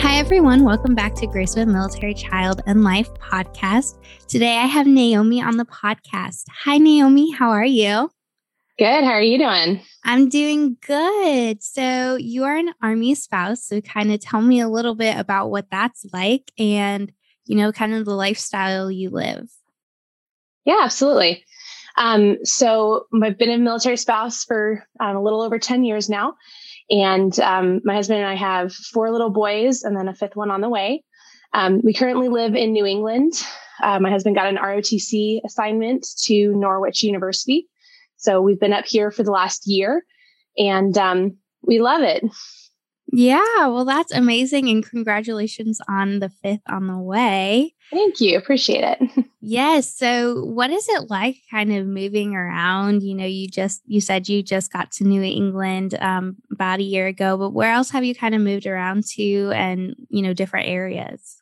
Hi, everyone. Welcome back to Grace of a Military Child and Life podcast. Today I have Naomi on the podcast. Hi, Naomi. How are you? Good. How are you doing? I'm doing good. So, you are an Army spouse. So, kind of tell me a little bit about what that's like and, you know, kind of the lifestyle you live. Yeah, absolutely. Um, so, I've been a military spouse for um, a little over 10 years now. And um, my husband and I have four little boys and then a fifth one on the way. Um, we currently live in New England. Uh, my husband got an ROTC assignment to Norwich University. So we've been up here for the last year and um, we love it. Yeah, well, that's amazing. And congratulations on the fifth on the way. Thank you. Appreciate it. yes. So, what is it like kind of moving around? You know, you just, you said you just got to New England um, about a year ago, but where else have you kind of moved around to and, you know, different areas?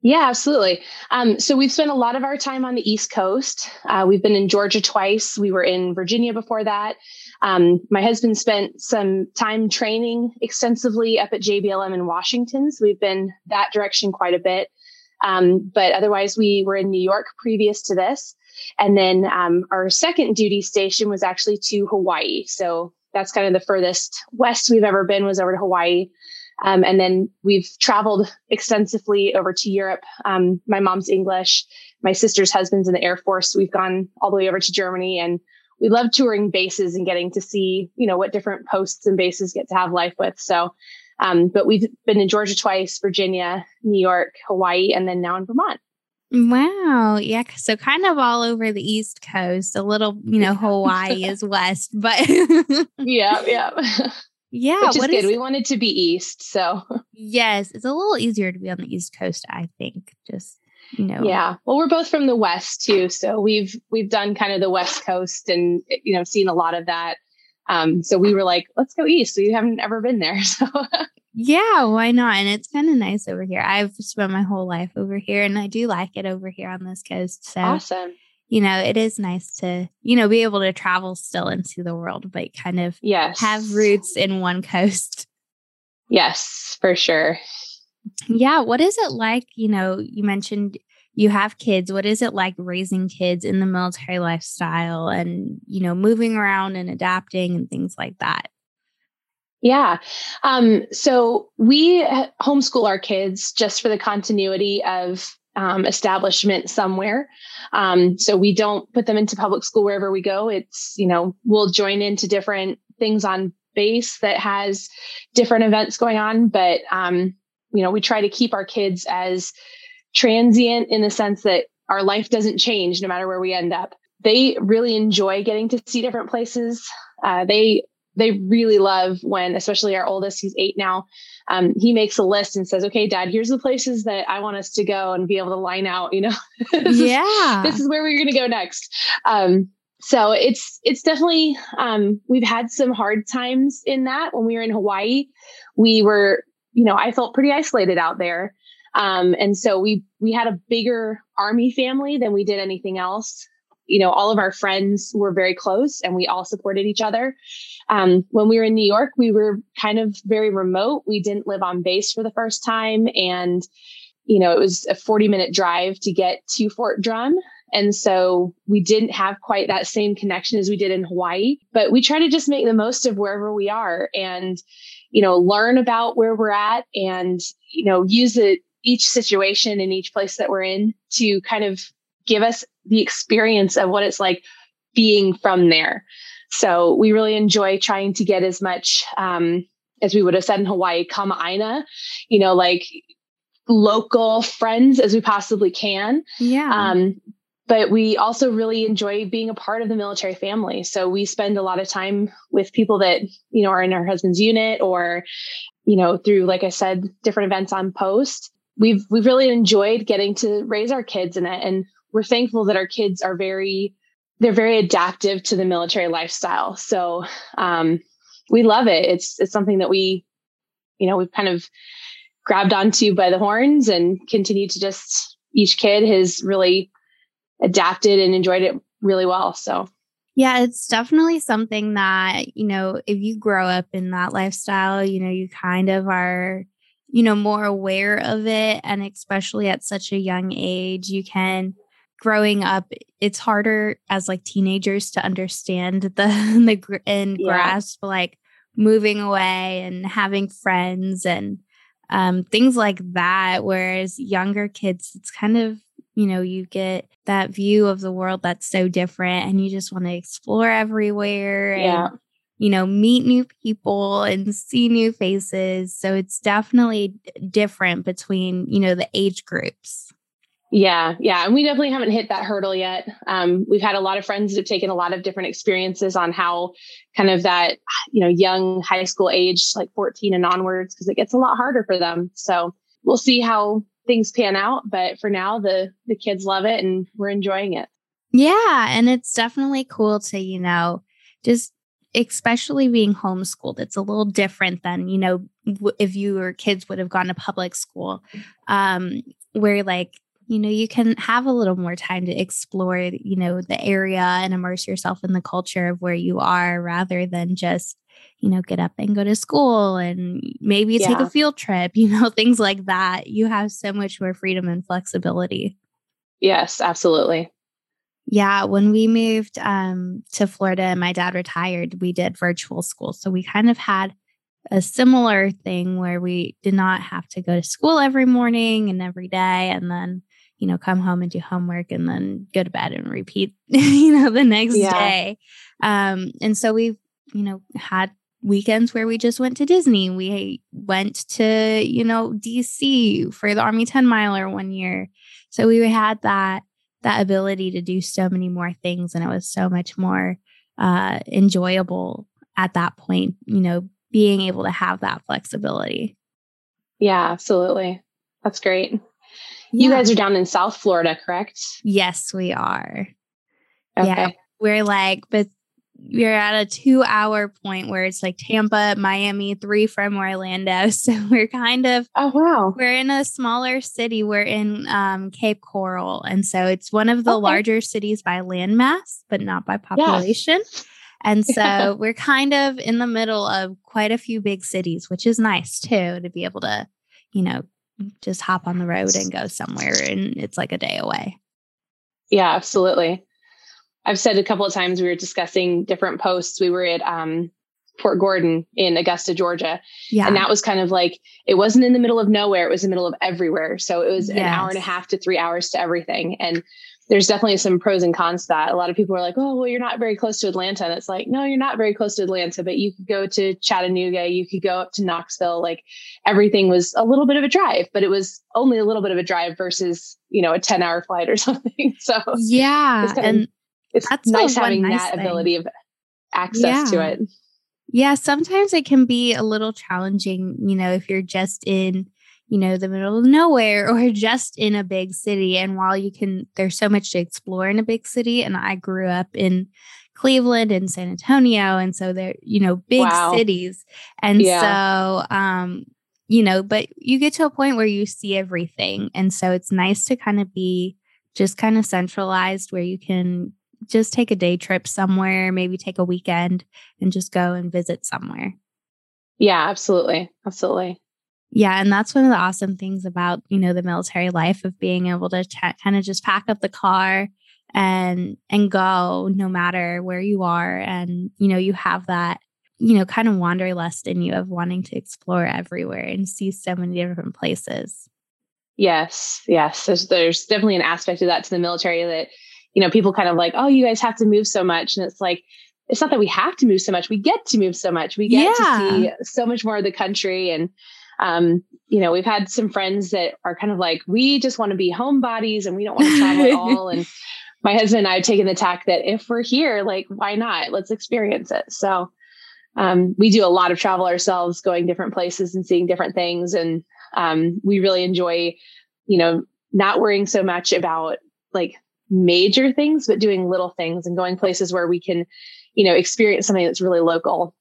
Yeah, absolutely. Um, so we've spent a lot of our time on the East Coast. Uh, we've been in Georgia twice. We were in Virginia before that. Um, my husband spent some time training extensively up at JBLM in Washington. So we've been that direction quite a bit. Um, but otherwise, we were in New York previous to this. And then um, our second duty station was actually to Hawaii. So that's kind of the furthest west we've ever been was over to Hawaii. Um, and then we've traveled extensively over to Europe. Um, my mom's English. My sister's husband's in the Air Force. We've gone all the way over to Germany and we love touring bases and getting to see, you know, what different posts and bases get to have life with. So, um, but we've been in Georgia twice, Virginia, New York, Hawaii, and then now in Vermont. Wow. Yeah. So kind of all over the East Coast, a little, you know, Hawaii is west, but yeah, yeah. Yeah. Which is good. Is, we wanted to be East. So yes, it's a little easier to be on the East Coast, I think. Just you know. Yeah. Well, we're both from the West too. So we've we've done kind of the West Coast and you know, seen a lot of that. Um, so we were like, let's go east. We haven't ever been there. So yeah, why not? And it's kind of nice over here. I've spent my whole life over here and I do like it over here on this coast. So awesome. You know, it is nice to, you know, be able to travel still into the world, but kind of yes. have roots in one coast. Yes, for sure. Yeah. What is it like? You know, you mentioned you have kids. What is it like raising kids in the military lifestyle and, you know, moving around and adapting and things like that? Yeah. Um, so we homeschool our kids just for the continuity of um, establishment somewhere. Um, so we don't put them into public school wherever we go. It's, you know, we'll join into different things on base that has different events going on, but, um, you know, we try to keep our kids as transient in the sense that our life doesn't change no matter where we end up. They really enjoy getting to see different places. Uh, they they really love when, especially our oldest, he's eight now. Um, he makes a list and says, "Okay, Dad, here's the places that I want us to go and be able to line out." You know, this yeah, is, this is where we're going to go next. Um, so it's it's definitely um, we've had some hard times in that. When we were in Hawaii, we were, you know, I felt pretty isolated out there. Um, and so we we had a bigger army family than we did anything else. You know, all of our friends were very close and we all supported each other. Um, when we were in New York, we were kind of very remote. We didn't live on base for the first time. And, you know, it was a 40 minute drive to get to Fort Drum. And so we didn't have quite that same connection as we did in Hawaii, but we try to just make the most of wherever we are and, you know, learn about where we're at and, you know, use it each situation in each place that we're in to kind of give us the experience of what it's like being from there. So we really enjoy trying to get as much, um, as we would have said in Hawaii, kama'aina, you know, like local friends as we possibly can. Yeah. Um, but we also really enjoy being a part of the military family. So we spend a lot of time with people that, you know, are in our husband's unit or, you know, through, like I said, different events on post we've we've really enjoyed getting to raise our kids in it. And we're thankful that our kids are very they're very adaptive to the military lifestyle. So um, we love it. It's it's something that we you know we've kind of grabbed onto by the horns and continue to just each kid has really adapted and enjoyed it really well. So. Yeah, it's definitely something that, you know, if you grow up in that lifestyle, you know, you kind of are you know, more aware of it. And especially at such a young age, you can growing up, it's harder as like teenagers to understand the, the and yeah. grasp like moving away and having friends and um, things like that. Whereas younger kids, it's kind of, you know, you get that view of the world that's so different and you just want to explore everywhere. Yeah. And, you know, meet new people and see new faces. So it's definitely different between, you know, the age groups. Yeah, yeah. And we definitely haven't hit that hurdle yet. Um, we've had a lot of friends that have taken a lot of different experiences on how kind of that, you know, young high school age, like 14 and onwards, because it gets a lot harder for them. So we'll see how things pan out. But for now, the the kids love it and we're enjoying it. Yeah. And it's definitely cool to, you know, just especially being homeschooled, it's a little different than, you know, w- if your kids would have gone to public school, um, where like, you know, you can have a little more time to explore, you know, the area and immerse yourself in the culture of where you are rather than just, you know, get up and go to school and maybe yeah. take a field trip, you know, things like that. You have so much more freedom and flexibility. Yes, absolutely. Yeah, when we moved um, to Florida and my dad retired, we did virtual school. So we kind of had a similar thing where we did not have to go to school every morning and every day and then, you know, come home and do homework and then go to bed and repeat, you know, the next yeah. day. Um, and so we've, you know, had weekends where we just went to Disney. We went to, you know, DC for the Army 10 miler one year. So we had that that ability to do so many more things and it was so much more uh, enjoyable at that point you know being able to have that flexibility. Yeah absolutely. That's great. Yeah. you guys are down in south florida correct? Yes we are. Okay. yeah we're like but we're at a two hour point where it's like Tampa, Miami, three from Orlando. So we're kind of oh wow. We're in a smaller city. We're in um, Cape Coral. And so it's one of the okay. larger cities by landmass, but not by population. Yeah. And so yeah. we're kind of in the middle of quite a few big cities, which is nice too, to be able to, you know, just hop on the road and go somewhere and it's like a day away. Yeah, absolutely. I've said a couple of times we were discussing different posts. We were at um, Fort Gordon in Augusta, Georgia. Yeah. And that was kind of like, it wasn't in the middle of nowhere, it was in the middle of everywhere. So it was yes. an hour and a half to three hours to everything. And there's definitely some pros and cons to that. A lot of people are like, oh, well, you're not very close to Atlanta. And it's like, no, you're not very close to Atlanta, but you could go to Chattanooga, you could go up to Knoxville. Like everything was a little bit of a drive, but it was only a little bit of a drive versus, you know, a 10 hour flight or something. So yeah. And it's That's nice having nice that thing. ability of access yeah. to it. Yeah, sometimes it can be a little challenging, you know, if you're just in, you know, the middle of nowhere or just in a big city. And while you can, there's so much to explore in a big city. And I grew up in Cleveland and San Antonio. And so they're, you know, big wow. cities. And yeah. so, um, you know, but you get to a point where you see everything. And so it's nice to kind of be just kind of centralized where you can just take a day trip somewhere, maybe take a weekend and just go and visit somewhere. Yeah, absolutely. Absolutely. Yeah, and that's one of the awesome things about, you know, the military life of being able to ch- kind of just pack up the car and and go no matter where you are and you know, you have that you know, kind of wanderlust in you of wanting to explore everywhere and see so many different places. Yes, yes. There's, there's definitely an aspect of that to the military that you know, people kind of like, oh, you guys have to move so much. And it's like, it's not that we have to move so much. We get to move so much. We get yeah. to see so much more of the country. And, um, you know, we've had some friends that are kind of like, we just want to be homebodies and we don't want to travel at all. And my husband and I have taken the tack that if we're here, like, why not? Let's experience it. So, um, we do a lot of travel ourselves, going different places and seeing different things. And Um, we really enjoy, you know, not worrying so much about like major things, but doing little things and going places where we can, you know, experience something that's really local.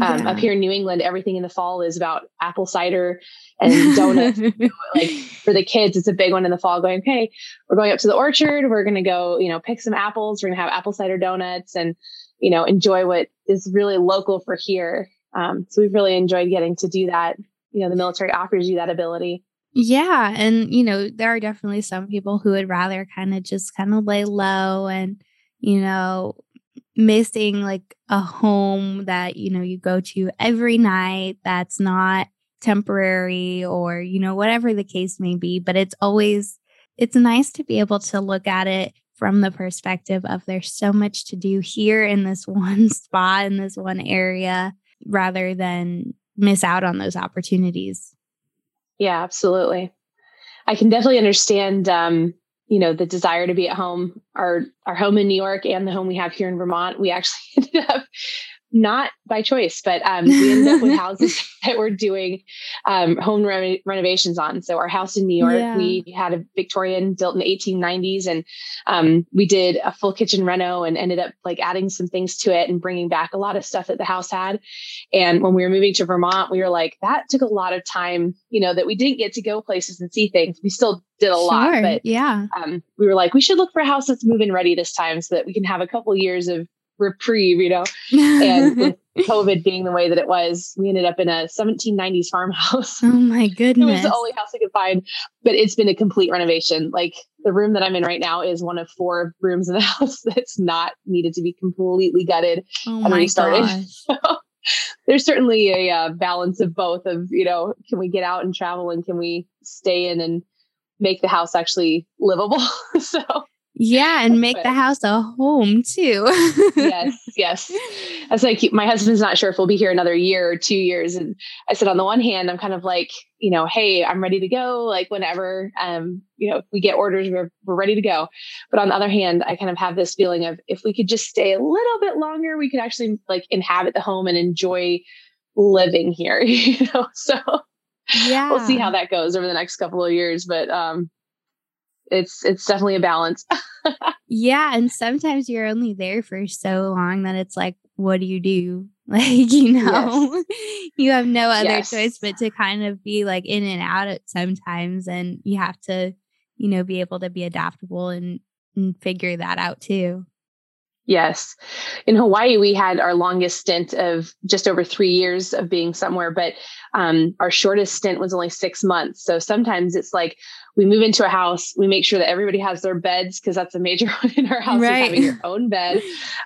Um, Up here in New England, everything in the fall is about apple cider and donuts. like for the kids, it's a big one in the fall. Going, okay, we're going up to the orchard. We're going to go, you know, pick some apples. We're going to have apple cider donuts and, you know, enjoy what is really local for here. Um, so we've really enjoyed getting to do that. You know, the military offers you that ability. Yeah. And, you know, there are definitely some people who would rather kind of just kind of lay low and, you know, missing like a home that, you know, you go to every night that's not temporary or, you know, whatever the case may be. But it's always, it's nice to be able to look at it from the perspective of there's so much to do here in this one spot, in this one area, rather than miss out on those opportunities. Yeah, absolutely. I can definitely understand um, you know, the desire to be at home. Our our home in New York and the home we have here in Vermont, we actually ended up not by choice, but um, we ended up with houses that we're doing um, home re- renovations on. So our house in New York, yeah. we had a Victorian built in the 1890s, and um, we did a full kitchen reno and ended up like adding some things to it and bringing back a lot of stuff that the house had. And when we were moving to Vermont, we were like, that took a lot of time, you know, that we didn't get to go places and see things. We still did a sure, lot, but yeah, um, we were like, we should look for a house that's move-in ready this time so that we can have a couple years of reprieve, you know. and with COVID being the way that it was, we ended up in a 1790s farmhouse. Oh my goodness. it was the only house I could find, but it's been a complete renovation. Like the room that I'm in right now is one of four rooms in the house that's not needed to be completely gutted oh and restarted. So there's certainly a uh, balance of both of, you know, can we get out and travel and can we stay in and make the house actually livable? so yeah, and make the house a home too. yes, yes. I was like, my husband's not sure if we'll be here another year or two years. And I said, on the one hand, I'm kind of like, you know, hey, I'm ready to go. Like whenever, um, you know, we get orders, we're, we're ready to go. But on the other hand, I kind of have this feeling of if we could just stay a little bit longer, we could actually like inhabit the home and enjoy living here, you know? So yeah, we'll see how that goes over the next couple of years. But, um, it's it's definitely a balance. yeah, and sometimes you're only there for so long that it's like, what do you do? Like, you know, yes. you have no other yes. choice but to kind of be like in and out at sometimes and you have to, you know, be able to be adaptable and, and figure that out too. Yes. In Hawaii, we had our longest stint of just over three years of being somewhere, but um, our shortest stint was only six months. So sometimes it's like we move into a house, we make sure that everybody has their beds because that's a major one in our house, right. having your own bed.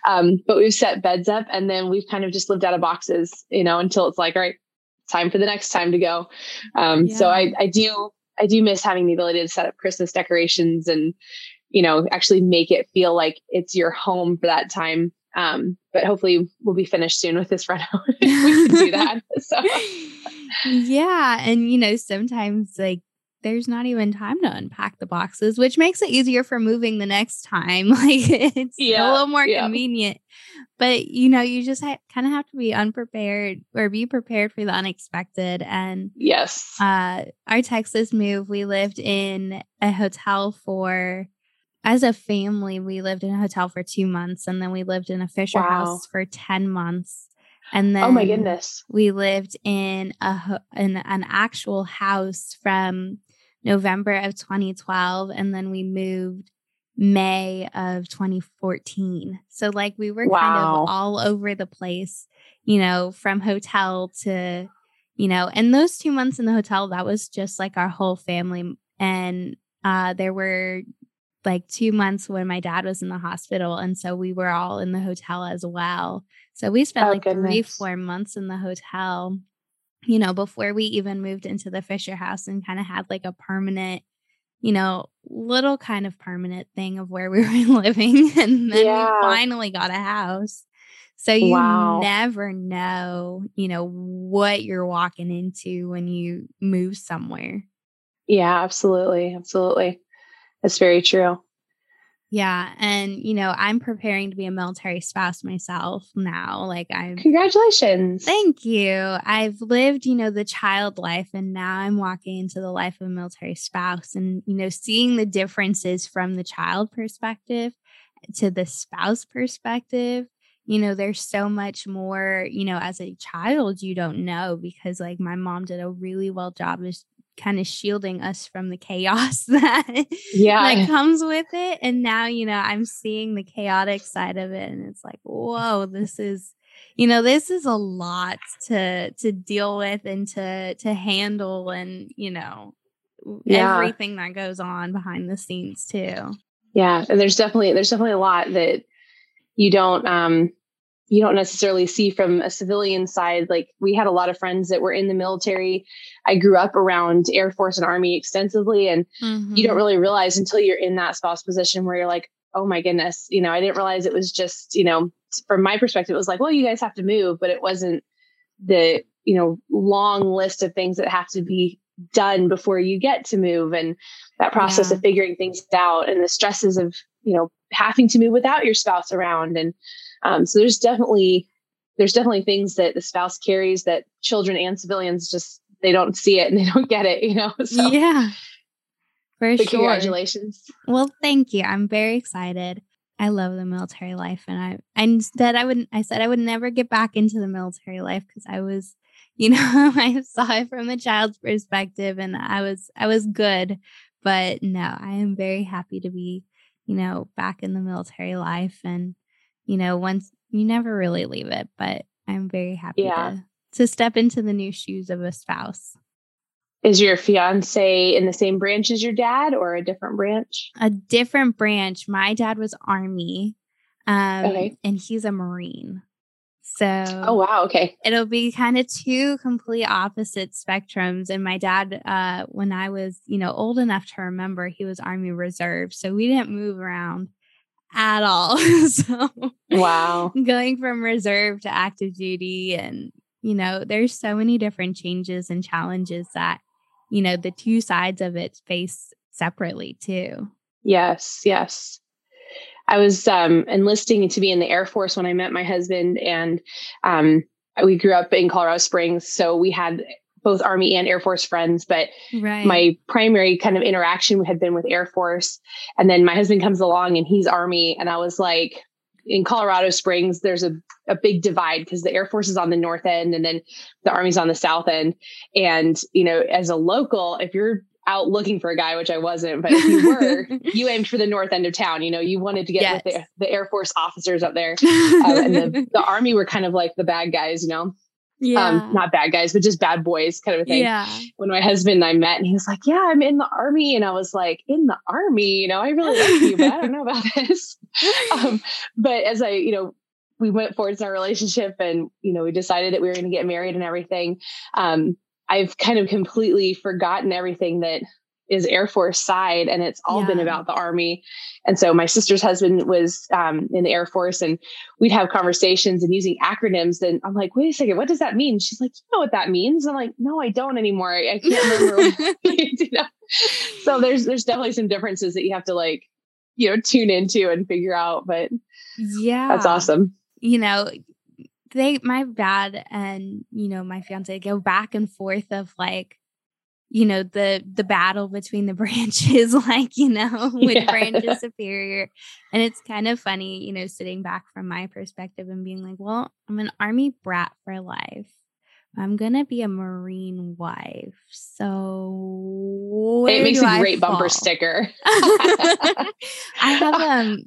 Um, but we've set beds up and then we've kind of just lived out of boxes, you know, until it's like, all right, time for the next time to go. Um, yeah. So I, I do I do miss having the ability to set up Christmas decorations and you know, actually make it feel like it's your home for that time. Um, but hopefully we'll be finished soon with this reno. we can do that. So. Yeah. And, you know, sometimes like there's not even time to unpack the boxes, which makes it easier for moving the next time. Like it's yeah, a little more yeah. convenient. But you know, you just ha- kind of have to be unprepared or be prepared for the unexpected. And yes, uh, our Texas move, we lived in a hotel for as a family, we lived in a hotel for two months and then we lived in a Fisher wow. house for 10 months. And then oh my goodness, we lived in a in an actual house from November of 2012, and then we moved May of 2014. So like we were wow. kind of all over the place, you know, from hotel to, you know, and those two months in the hotel, that was just like our whole family. And uh, there were like two months when my dad was in the hospital. And so we were all in the hotel as well. So we spent oh, like goodness. three, four months in the hotel, you know, before we even moved into the Fisher house and kind of had like a permanent, you know, little kind of permanent thing of where we were living. And then yeah. we finally got a house. So you wow. never know, you know, what you're walking into when you move somewhere. Yeah, absolutely. Absolutely. That's very true. Yeah. And, you know, I'm preparing to be a military spouse myself now. Like, I'm. Congratulations. Thank you. I've lived, you know, the child life, and now I'm walking into the life of a military spouse and, you know, seeing the differences from the child perspective to the spouse perspective. You know, there's so much more, you know, as a child, you don't know because, like, my mom did a really well job of kind of shielding us from the chaos that yeah that comes with it and now you know i'm seeing the chaotic side of it and it's like whoa this is you know this is a lot to to deal with and to to handle and you know yeah. everything that goes on behind the scenes too yeah and there's definitely there's definitely a lot that you don't um you don't necessarily see from a civilian side. Like we had a lot of friends that were in the military. I grew up around Air Force and Army extensively, and mm-hmm. you don't really realize until you're in that spouse position where you're like, oh my goodness, you know, I didn't realize it was just, you know, from my perspective, it was like, well, you guys have to move, but it wasn't the, you know, long list of things that have to be done before you get to move and that process yeah. of figuring things out and the stresses of, you know, having to move without your spouse around and um, so there's definitely there's definitely things that the spouse carries that children and civilians just they don't see it and they don't get it, you know. So yeah, for sure. Congratulations. Well, thank you. I'm very excited. I love the military life, and I, I instead I would I said I would never get back into the military life because I was, you know, I saw it from the child's perspective, and I was I was good, but no, I am very happy to be, you know, back in the military life and you know, once you never really leave it, but I'm very happy yeah. to, to step into the new shoes of a spouse. Is your fiance in the same branch as your dad or a different branch? A different branch. My dad was Army, um, okay. and he's a Marine. So, oh wow, okay. It'll be kind of two complete opposite spectrums. And my dad, uh, when I was, you know, old enough to remember, he was Army Reserve, so we didn't move around at all. so wow. Going from reserve to active duty and you know, there's so many different changes and challenges that, you know, the two sides of it face separately too. Yes, yes. I was um, enlisting to be in the Air Force when I met my husband, and um, we grew up in Colorado Springs. So we had both Army and Air Force friends, but right. my primary kind of interaction had been with Air Force. And then my husband comes along and he's Army. And I was like, in Colorado Springs, there's a, a big divide because the Air Force is on the north end and then the Army's on the south end. And, you know, as a local, if you're out looking for a guy, which I wasn't, but if you were, you aimed for the north end of town. You know, you wanted to get yes. with the, the, Air Force officers up there. Um, and the, the Army were kind of like the bad guys, you know? Um, yeah. Um, not bad guys, but just bad boys kind of thing. Yeah. When my husband and I met and he was like, Yeah, I'm in the army. And I was like, In the army, you know, I really like you, but I don't know about this. Um, but as I, you know, we went forward in our relationship and, you know, we decided that we were going to get married and everything. Um, I've kind of completely forgotten everything that is Air Force side, and it's all yeah. been about the Army. And so my sister's husband was um, in the Air Force, and we'd have conversations and using acronyms. And I'm like, wait a second, what does that mean? She's like, you know what that means? I'm like, no, I don't anymore. I, I can't remember. you know? So there's there's definitely some differences that you have to like, you know, tune into and figure out. But yeah, that's awesome. You know, they my dad and you know my fiance go back and forth of like you know the the battle between the branches like you know with yeah. branches superior and it's kind of funny you know sitting back from my perspective and being like well i'm an army brat for life i'm gonna be a marine wife so it makes a great fall? bumper sticker i have um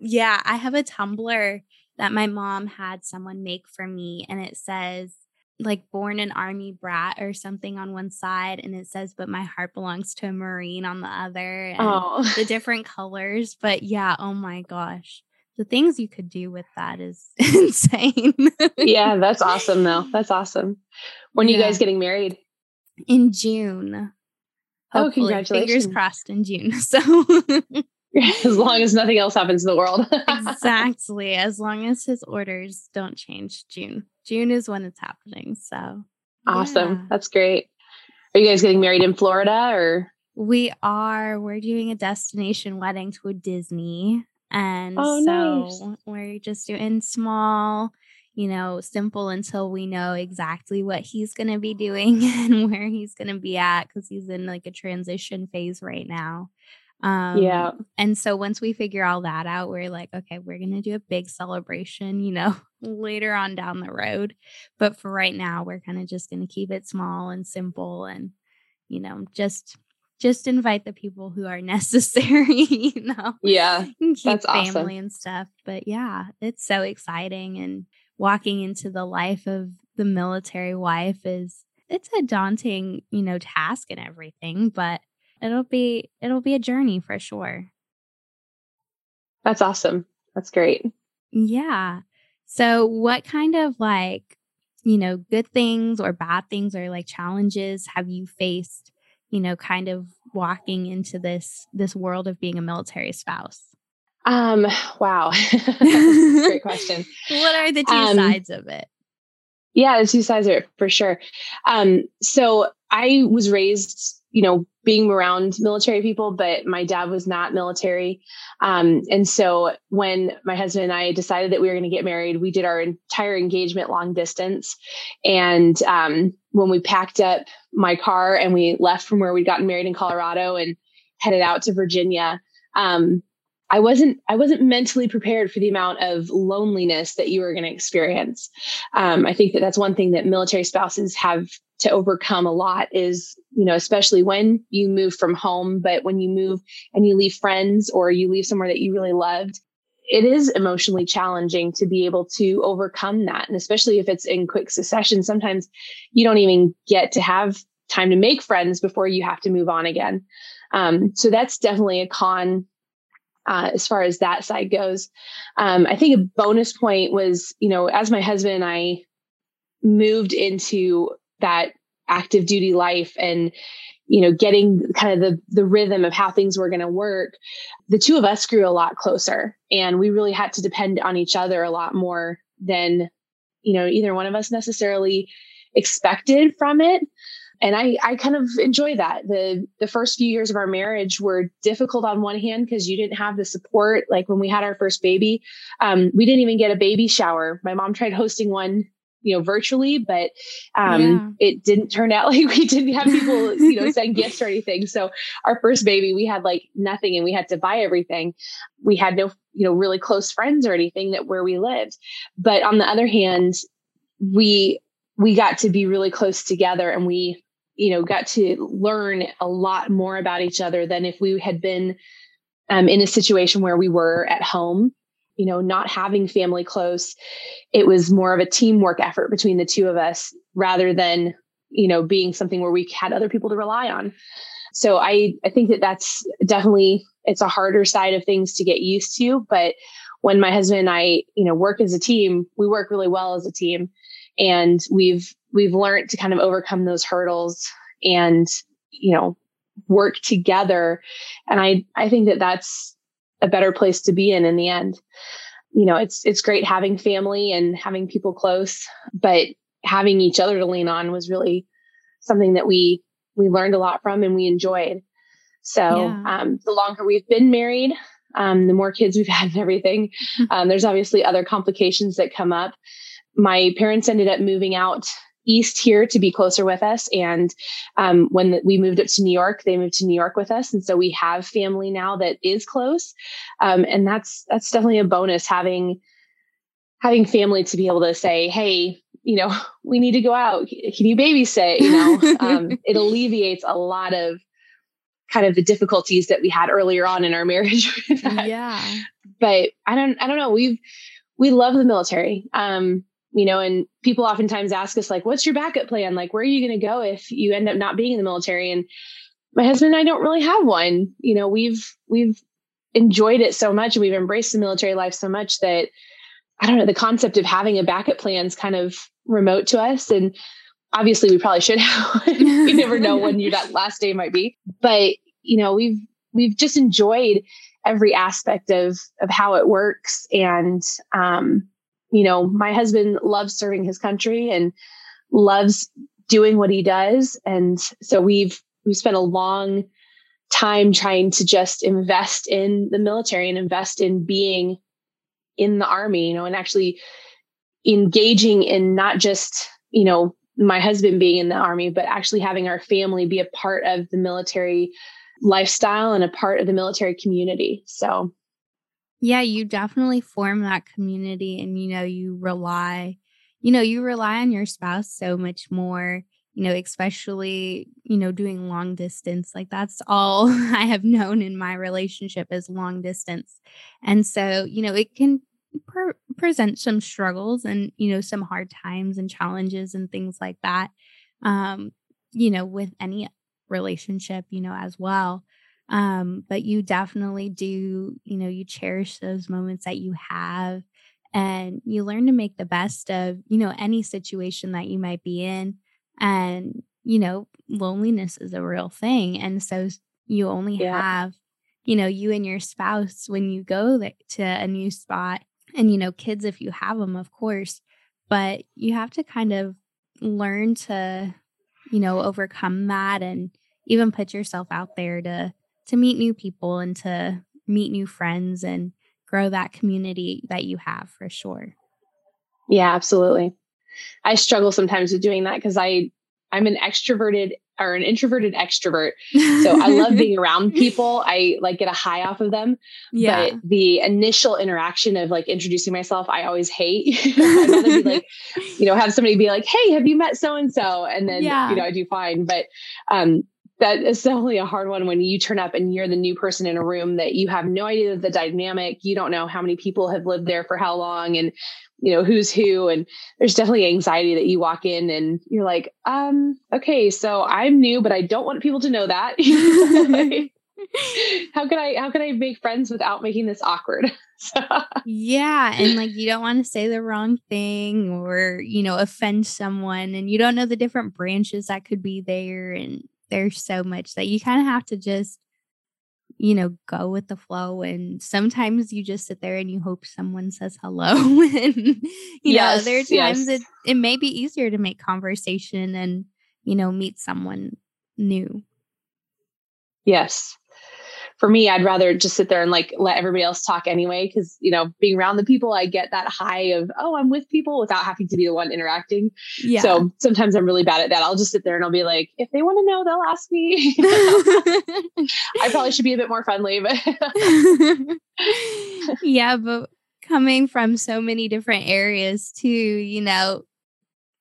yeah i have a tumbler that my mom had someone make for me and it says like born an army brat or something on one side and it says but my heart belongs to a marine on the other and oh. the different colors but yeah oh my gosh. The things you could do with that is insane. Yeah that's awesome though. That's awesome. When yeah. are you guys getting married? In june. Oh, Hopefully. oh congratulations. fingers crossed in june so. As long as nothing else happens in the world. Exactly. As long as his orders don't change june June is when it's happening. So awesome. Yeah. That's great. Are you guys getting married in Florida or We are. We're doing a destination wedding to a Disney. And oh, so nice. we're just doing small, you know, simple until we know exactly what he's going to be doing and where he's going to be at because he's in like a transition phase right now. Um, yeah. And so once we figure all that out, we're like, okay, we're going to do a big celebration, you know, later on down the road. But for right now, we're kind of just going to keep it small and simple and, you know, just just invite the people who are necessary, you know. Yeah. Keep that's family awesome. and stuff. But yeah, it's so exciting and walking into the life of the military wife is it's a daunting, you know, task and everything, but it'll be it'll be a journey for sure. That's awesome. That's great. Yeah. So what kind of like, you know, good things or bad things or like challenges have you faced, you know, kind of walking into this this world of being a military spouse? Um, wow. great question. what are the two Um, sides of it? Yeah, the two sides of it for sure. Um, so I was raised, you know, being around military people, but my dad was not military. Um, and so when my husband and I decided that we were going to get married, we did our entire engagement long distance. And um, when we packed up my car and we left from where we'd gotten married in Colorado and headed out to Virginia, um, I wasn't I wasn't mentally prepared for the amount of loneliness that you were going to experience. Um, I think that that's one thing that military spouses have to overcome a lot is you know especially when you move from home, but when you move and you leave friends or you leave somewhere that you really loved, it is emotionally challenging to be able to overcome that, and especially if it's in quick succession. Sometimes you don't even get to have time to make friends before you have to move on again. Um, so that's definitely a con uh, as far as that side goes. Um, I think a bonus point was, you know, as my husband and I moved into that active duty life and you know getting kind of the the rhythm of how things were going to work the two of us grew a lot closer and we really had to depend on each other a lot more than you know either one of us necessarily expected from it and I, I kind of enjoy that. The the first few years of our marriage were difficult on one hand because you didn't have the support. Like when we had our first baby, um, we didn't even get a baby shower. My mom tried hosting one, you know, virtually, but um, yeah. it didn't turn out like we didn't have people, you know, send gifts or anything. So our first baby, we had like nothing, and we had to buy everything. We had no, you know, really close friends or anything that where we lived. But on the other hand, we we got to be really close together, and we you know, got to learn a lot more about each other than if we had been um, in a situation where we were at home, you know, not having family close. It was more of a teamwork effort between the two of us rather than, you know, being something where we had other people to rely on. So I, I think that that's definitely, it's a harder side of things to get used to. But when my husband and I, you know, work as a team, we work really well as a team and we've we've learned to kind of overcome those hurdles and you know work together and i i think that that's a better place to be in in the end. You know it's it's great having family and having people close but having each other to lean on was really something that we we learned a lot from and we enjoyed. So yeah. um, the longer we've been married um, the more kids we've had and everything um, there's obviously other complications that come up. My parents ended up moving out east here to be closer with us. And um, when we moved up to New York, they moved to New York with us, and so we have family now that is close. Um, and that's that's definitely a bonus having having family to be able to say, hey. You know, we need to go out. Can you babysit? You know, um, it alleviates a lot of kind of the difficulties that we had earlier on in our marriage. yeah. But I don't, I don't know. We've, we love the military. Um, you know, and people oftentimes ask us, like, what's your backup plan? Like, where are you going to go if you end up not being in the military? And my husband and I don't really have one. You know, we've, we've enjoyed it so much and we've embraced the military life so much that I don't know, the concept of having a backup plan is kind of remote to us. And obviously we probably should have you never know when your that last day might be. But, you know, we've, we've just enjoyed every aspect of, of how it works. And, um, you know, my husband loves serving his country and loves doing what he does. And so we've, we've spent a long time trying to just invest in the military and invest in being in the army, you know, and actually engaging in not just, you know, my husband being in the army, but actually having our family be a part of the military lifestyle and a part of the military community. So, yeah, you definitely form that community and, you know, you rely, you know, you rely on your spouse so much more you know, especially, you know, doing long distance. Like that's all I have known in my relationship is long distance. And so, you know, it can present some struggles and, you know, some hard times and challenges and things like that. Um, you know, with any relationship, you know, as well. Um, but you definitely do, you know, you cherish those moments that you have and you learn to make the best of, you know, any situation that you might be in and, you know, loneliness is a real thing. And so you only yeah. have, you know, you and your spouse when you go to a new spot and, you know, kids if you have them, of course, but you have to kind of learn to, you know, overcome that and even put yourself out there to to meet new people and to meet new friends and grow that community that you have for sure. Yeah, absolutely. I struggle sometimes with doing that because I I'm an extroverted or an introverted extrovert. So I love being around people. I like get a high off of them. Yeah. But the initial interaction of like introducing myself, I always hate. I want to be like, you know, have somebody be like, "Hey, have you met so and so?" And then yeah. you know, I do fine. But um, that is definitely a hard one when you turn up and you're the new person in a room that you have no idea of the dynamic. You don't know how many people have lived there for how long and you know who's who. And there's definitely anxiety that you walk in and you're like um okay so i'm new but i don't want people to know that. How can i how can i make friends without making this awkward? Yeah and like you don't want to say the wrong thing or you know offend someone and you don't know the different branches that could be there and there's so much that you kind of have to just you know, go with the flow. And sometimes you just sit there and you hope someone says hello. and, you yes, know, there are times yes. it, it may be easier to make conversation and, you know, meet someone new. Yes for me, I'd rather just sit there and like let everybody else talk anyway. Cause, you know, being around the people, I get that high of, oh, I'm with people without having to be the one interacting. Yeah. So sometimes I'm really bad at that. I'll just sit there and I'll be like, if they want to know, they'll ask me. I probably should be a bit more friendly, but yeah, but coming from so many different areas too, you know,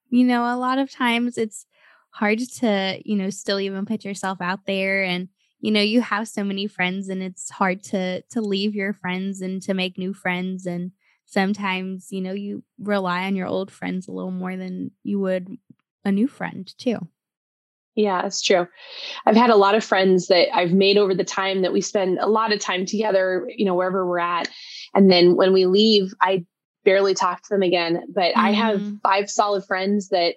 you know, a lot of times it's hard to, you know, still even put yourself out there and you know you have so many friends and it's hard to to leave your friends and to make new friends and sometimes you know you rely on your old friends a little more than you would a new friend too yeah it's true i've had a lot of friends that i've made over the time that we spend a lot of time together you know wherever we're at and then when we leave i barely talk to them again but mm-hmm. i have mm-hmm. five solid friends that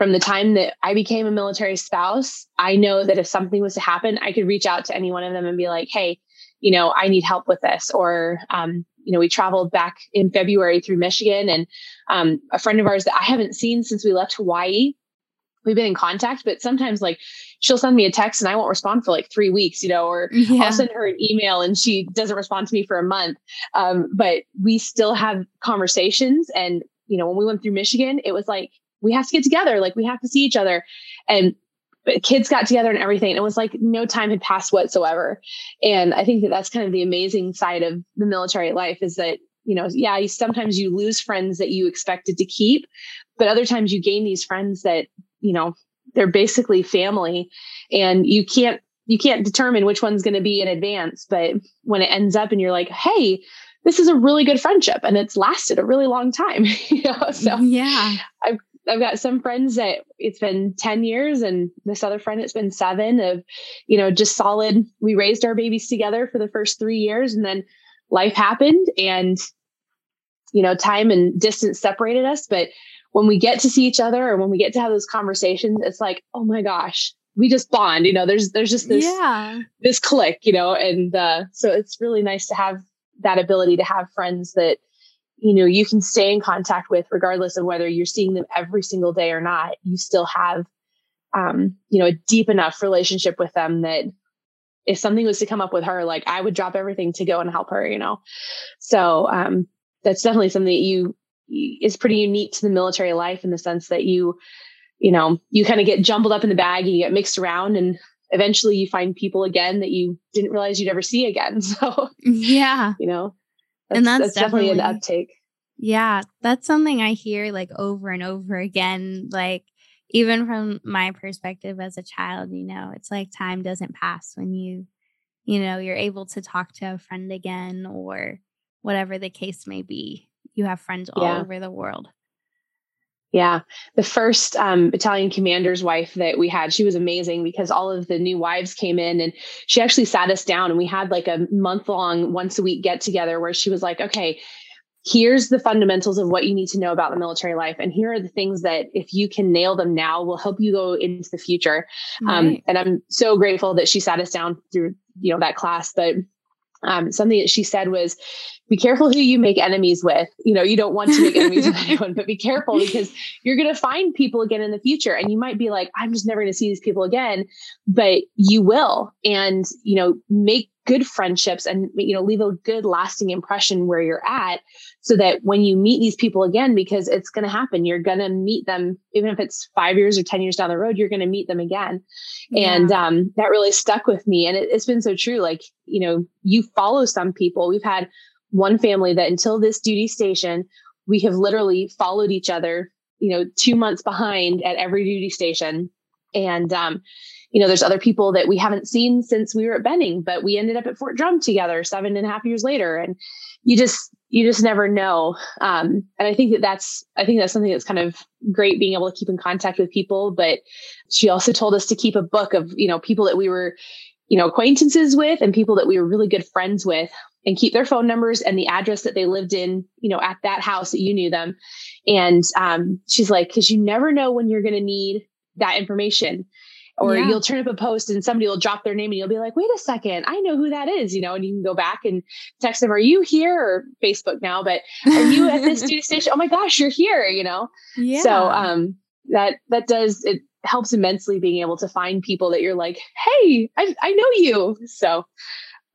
from the time that I became a military spouse, I know that if something was to happen, I could reach out to any one of them and be like, hey, you know, I need help with this. Or, um, you know, we traveled back in February through Michigan and um, a friend of ours that I haven't seen since we left Hawaii. We've been in contact, but sometimes like she'll send me a text and I won't respond for like three weeks, you know, or yeah. I'll send her an email and she doesn't respond to me for a month. Um, but we still have conversations. And, you know, when we went through Michigan, it was like, we have to get together. Like we have to see each other. And kids got together and everything. It was like no time had passed whatsoever. And I think that that's kind of the amazing side of the military life is that, you know, yeah, you, sometimes you lose friends that you expected to keep, but other times you gain these friends that, you know, they're basically family and you can't, you can't determine which one's going to be in advance. But when it ends up and you're like, Hey, this is a really good friendship and it's lasted a really long time. you know? So yeah, I've I've got some friends that it's been 10 years and this other friend it's been seven of, you know, just solid. We raised our babies together for the first three years and then life happened and, you know, time and distance separated us. But when we get to see each other or when we get to have those conversations, it's like, oh my gosh, we just bond, you know, there's, there's just this, yeah. this click, you know, and, uh, so it's really nice to have that ability to have friends that, you know you can stay in contact with regardless of whether you're seeing them every single day or not you still have um, you know a deep enough relationship with them that if something was to come up with her, like I would drop everything to go and help her, you know? So, um, that's definitely something that you is pretty unique to the military life in the sense that you, you know, you kind of get jumbled up in the bag and you get mixed around and eventually you find people again that you didn't realize you'd ever see again. So yeah, you know, that's, and that's, that's definitely, definitely an uptake. Yeah, that's something I hear like over and over again. Like even from my perspective as a child, you know, it's like time doesn't pass when you, you know, you're able to talk to a friend again or whatever the case may be. You have friends all yeah. over the world. Yeah. The first um, battalion commander's wife that we had, she was amazing because all of the new wives came in and she actually sat us down and we had like a month long, once a week get together where she was like, okay, here's the fundamentals of what you need to know about the military life. And here are the things that if you can nail them now will help you go into the future. Um, right. Um, and I'm so grateful that she sat us down through, you know, that class. But um, something that she said was be careful who you make enemies with. You know, you don't want to make enemies with anyone, but be careful because you're going to find people again in the future. And you might be like, I'm just never going to see these people again, but you will. And, you know, make good friendships and, you know, leave a good lasting impression where you're at so that when you meet these people again, because it's going to happen, you're going to meet them, even if it's five years or 10 years down the road, you're going to meet them again. Yeah. And um, that really stuck with me. And it, it's been so true. Like, you know, you follow some people. We've had one family that until this duty station, we have literally followed each other, you know, two months behind at every duty station. And, um, you know, there's other people that we haven't seen since we were at Benning, but we ended up at Fort Drum together seven and a half years later. And you just, you just never know. Um, and I think that that's, I think that's something that's kind of great being able to keep in contact with people. But she also told us to keep a book of, you know, people that we were, you know, acquaintances with and people that we were really good friends with and keep their phone numbers and the address that they lived in, you know, at that house that you knew them. And um, she's like, because you never know when you're going to need that information. Or yeah. you'll turn up a post and somebody will drop their name and you'll be like, wait a second, I know who that is, you know, and you can go back and text them, are you here? Or Facebook now, but are you at this duty station? Oh my gosh, you're here, you know? Yeah. So um that that does it helps immensely being able to find people that you're like, hey, I, I know you. So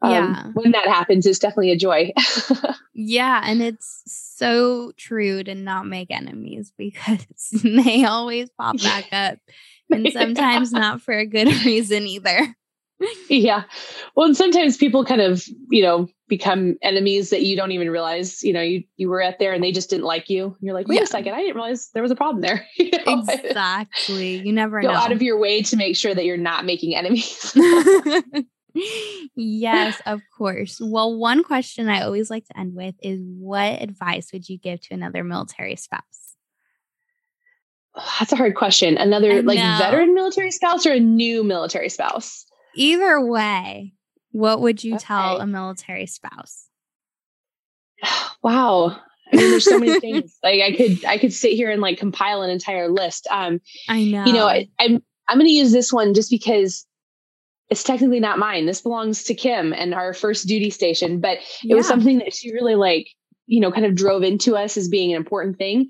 um, yeah. when that happens, it's definitely a joy. yeah. And it's so true to not make enemies because they always pop back up. And sometimes yeah. not for a good reason either yeah. Well, and sometimes people kind of, you know, become enemies that you don't even realize, you know, you, you were at there and they just didn't like you. You're like, wait yeah. a second, I didn't realize there was a problem there. you know? Exactly. You never Go know. out of your way to make sure that you're not making enemies. yes, of course. Well, one question I always like to end with is what advice would you give to another military spouse? That's a hard question. Another like veteran military spouse or a new military spouse? Either way, what would you okay. tell a military spouse? Wow. I mean, there's so many things. Like I could, I could sit here and like compile an entire list. Um, I know. You know, I, I'm, I'm going to use this one just because it's technically not mine. This belongs to Kim and our first duty station, but it yeah. was something that she really like, you know, kind of drove into us as being an important thing.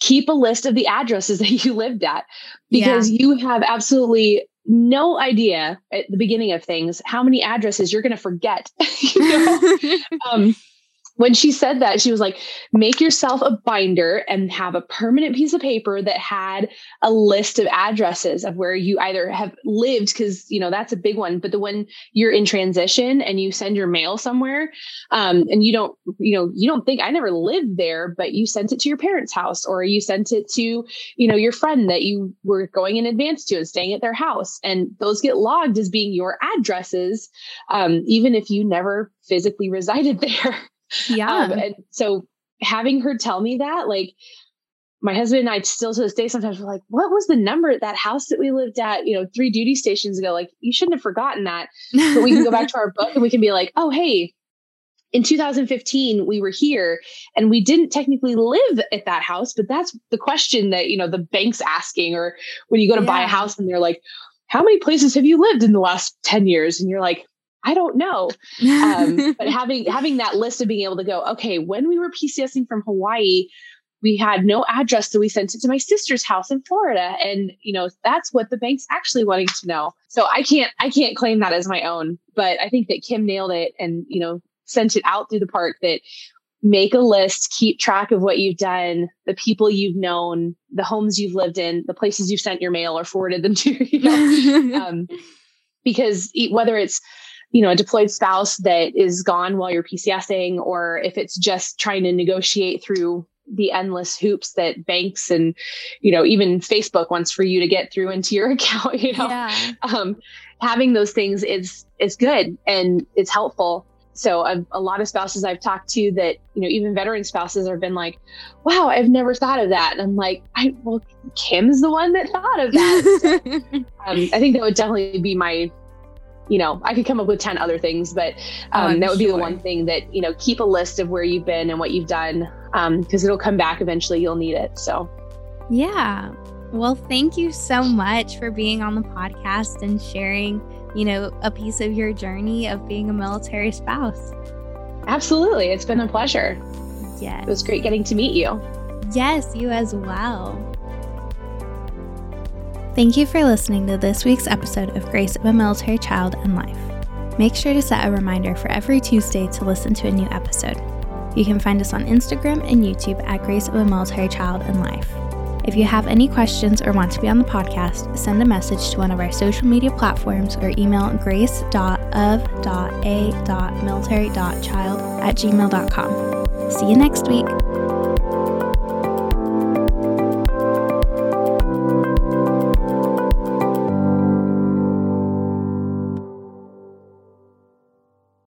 Keep a list of the addresses that you lived at because yeah. you have absolutely no idea at the beginning of things how many addresses you're going to forget. you know? um, when she said that, she was like, make yourself a binder and have a permanent piece of paper that had a list of addresses of where you either have lived, because, you know, that's a big one. But the when you're in transition and you send your mail somewhere um, and you don't, you know, you don't think I never lived there, but you sent it to your parents' house or you sent it to, you know, your friend that you were going in advance to and staying at their house. And those get logged as being your addresses, um, even if you never physically resided there. Yeah. Um, and so having her tell me that, like, my husband and I still to this day sometimes we're like, what was the number at that house that we lived at, you know, three duty stations ago? Like, you shouldn't have forgotten that. But we can go back to our book and we can be like, oh, hey, in 2015 we were here and we didn't technically live at that house but that's the question that you know the bank's asking or when you go to yeah. buy a house and they're like how many places have you lived in the last 10 years and you're like I don't know. Um, but having having that list of being able to go, okay, when we were PCSing from Hawaii, we had no address so we sent it to my sister's house in florida and you know that's what the bank's actually wanting to know so i can't i can't claim that as my own but i think that kim nailed it and you know sent it out through the park that make a list keep track of what you've done the people you've known the homes you've lived in the places you've sent your mail or forwarded them to you know? um, because whether it's you know, a deployed spouse that is gone while you're PCSing, or if it's just trying to negotiate through the endless hoops that banks and you know even facebook wants for you to get through into your account you know? Yeah. um, having those things is is good and it's helpful. So a, a lot of spouses i've talked to that you know even veteran spouses have been like wow i've never thought of that. And i'm like i well kim's the one that thought of that. Um, i think that would definitely be my you know, I could come up with 10 other things, but oh, um, oh, that would sure. be the one thing that, you know, keep a list of where you've been and what you've done because um, it'll come back eventually. You'll need it. So, yeah. Well, thank you so much for being on the podcast and sharing, you know, a piece of your journey of being a military spouse. Absolutely. It's been a pleasure. Yes. It was great getting to meet you. Yes, you as well. Thank you for listening to this week's episode of Grace of a Military Child and Life. Make sure to set a reminder for every Tuesday to listen to a new episode. You can find us on Instagram and YouTube at Grace of a Military Child and Life. If you have any questions or want to be on the podcast, send a message to one of our social media platforms or email grace.of.a.military.child at gmail.com. See you next week.